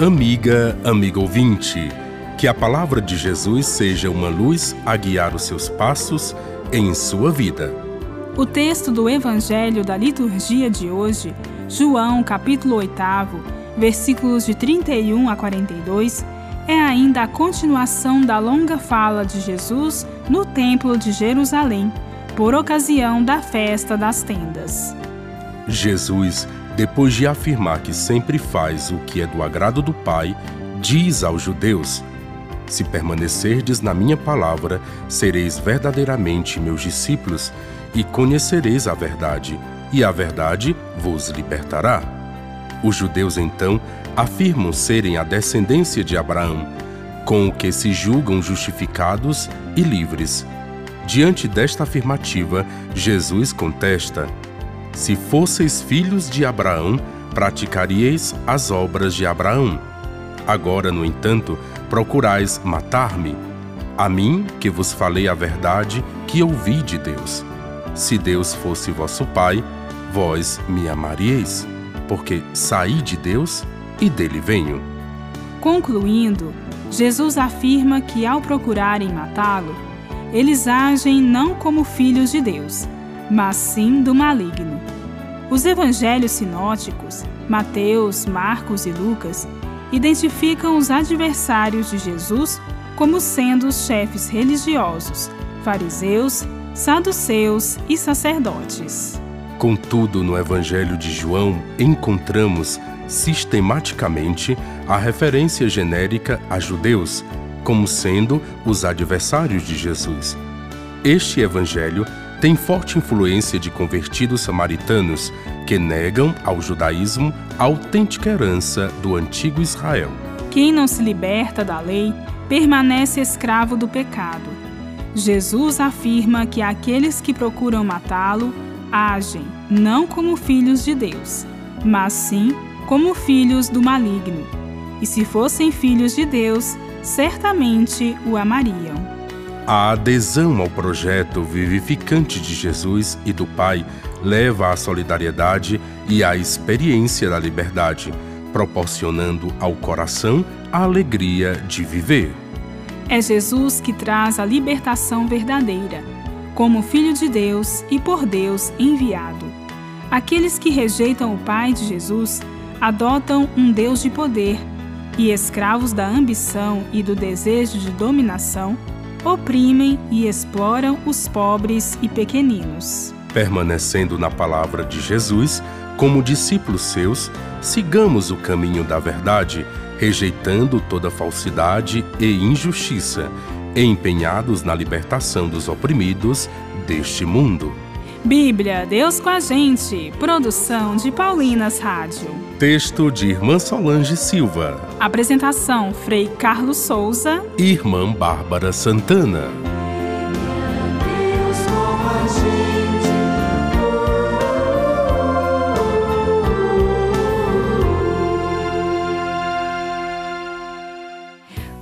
Amiga, amigo ouvinte, que a palavra de Jesus seja uma luz a guiar os seus passos em sua vida. O texto do Evangelho da liturgia de hoje, João, capítulo 8, versículos de 31 a 42, é ainda a continuação da longa fala de Jesus no Templo de Jerusalém, por ocasião da festa das tendas. Jesus depois de afirmar que sempre faz o que é do agrado do Pai, diz aos judeus: Se permanecerdes na minha palavra, sereis verdadeiramente meus discípulos e conhecereis a verdade, e a verdade vos libertará. Os judeus então afirmam serem a descendência de Abraão, com o que se julgam justificados e livres. Diante desta afirmativa, Jesus contesta: se fosseis filhos de Abraão, praticaríeis as obras de Abraão. Agora, no entanto, procurais matar-me, a mim que vos falei a verdade que ouvi de Deus. Se Deus fosse vosso Pai, vós me amaríeis, porque saí de Deus e dele venho. Concluindo, Jesus afirma que ao procurarem matá-lo, eles agem não como filhos de Deus, mas sim do maligno. Os evangelhos sinóticos, Mateus, Marcos e Lucas, identificam os adversários de Jesus como sendo os chefes religiosos, fariseus, saduceus e sacerdotes. Contudo, no Evangelho de João encontramos sistematicamente a referência genérica a judeus como sendo os adversários de Jesus. Este Evangelho tem forte influência de convertidos samaritanos que negam ao judaísmo a autêntica herança do antigo Israel. Quem não se liberta da lei permanece escravo do pecado. Jesus afirma que aqueles que procuram matá-lo agem não como filhos de Deus, mas sim como filhos do maligno. E se fossem filhos de Deus, certamente o amariam. A adesão ao projeto vivificante de Jesus e do Pai leva à solidariedade e à experiência da liberdade, proporcionando ao coração a alegria de viver. É Jesus que traz a libertação verdadeira, como Filho de Deus e por Deus enviado. Aqueles que rejeitam o Pai de Jesus adotam um Deus de poder e, escravos da ambição e do desejo de dominação, oprimem e exploram os pobres e pequeninos. Permanecendo na palavra de Jesus, como discípulos seus, sigamos o caminho da verdade, rejeitando toda falsidade e injustiça, empenhados na libertação dos oprimidos deste mundo. Bíblia, Deus com a gente. Produção de Paulinas Rádio. Texto de Irmã Solange Silva. Apresentação: Frei Carlos Souza e Irmã Bárbara Santana.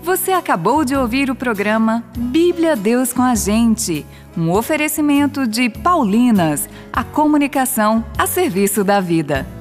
Você acabou de ouvir o programa Bíblia Deus com a Gente, um oferecimento de Paulinas, a comunicação a serviço da vida.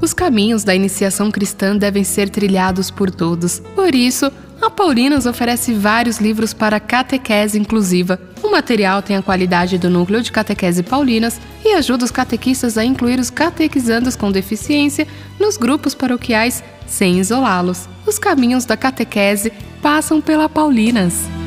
Os caminhos da iniciação cristã devem ser trilhados por todos. Por isso, a Paulinas oferece vários livros para catequese inclusiva. O material tem a qualidade do núcleo de catequese Paulinas e ajuda os catequistas a incluir os catequizandos com deficiência nos grupos paroquiais sem isolá-los. Os caminhos da catequese passam pela Paulinas.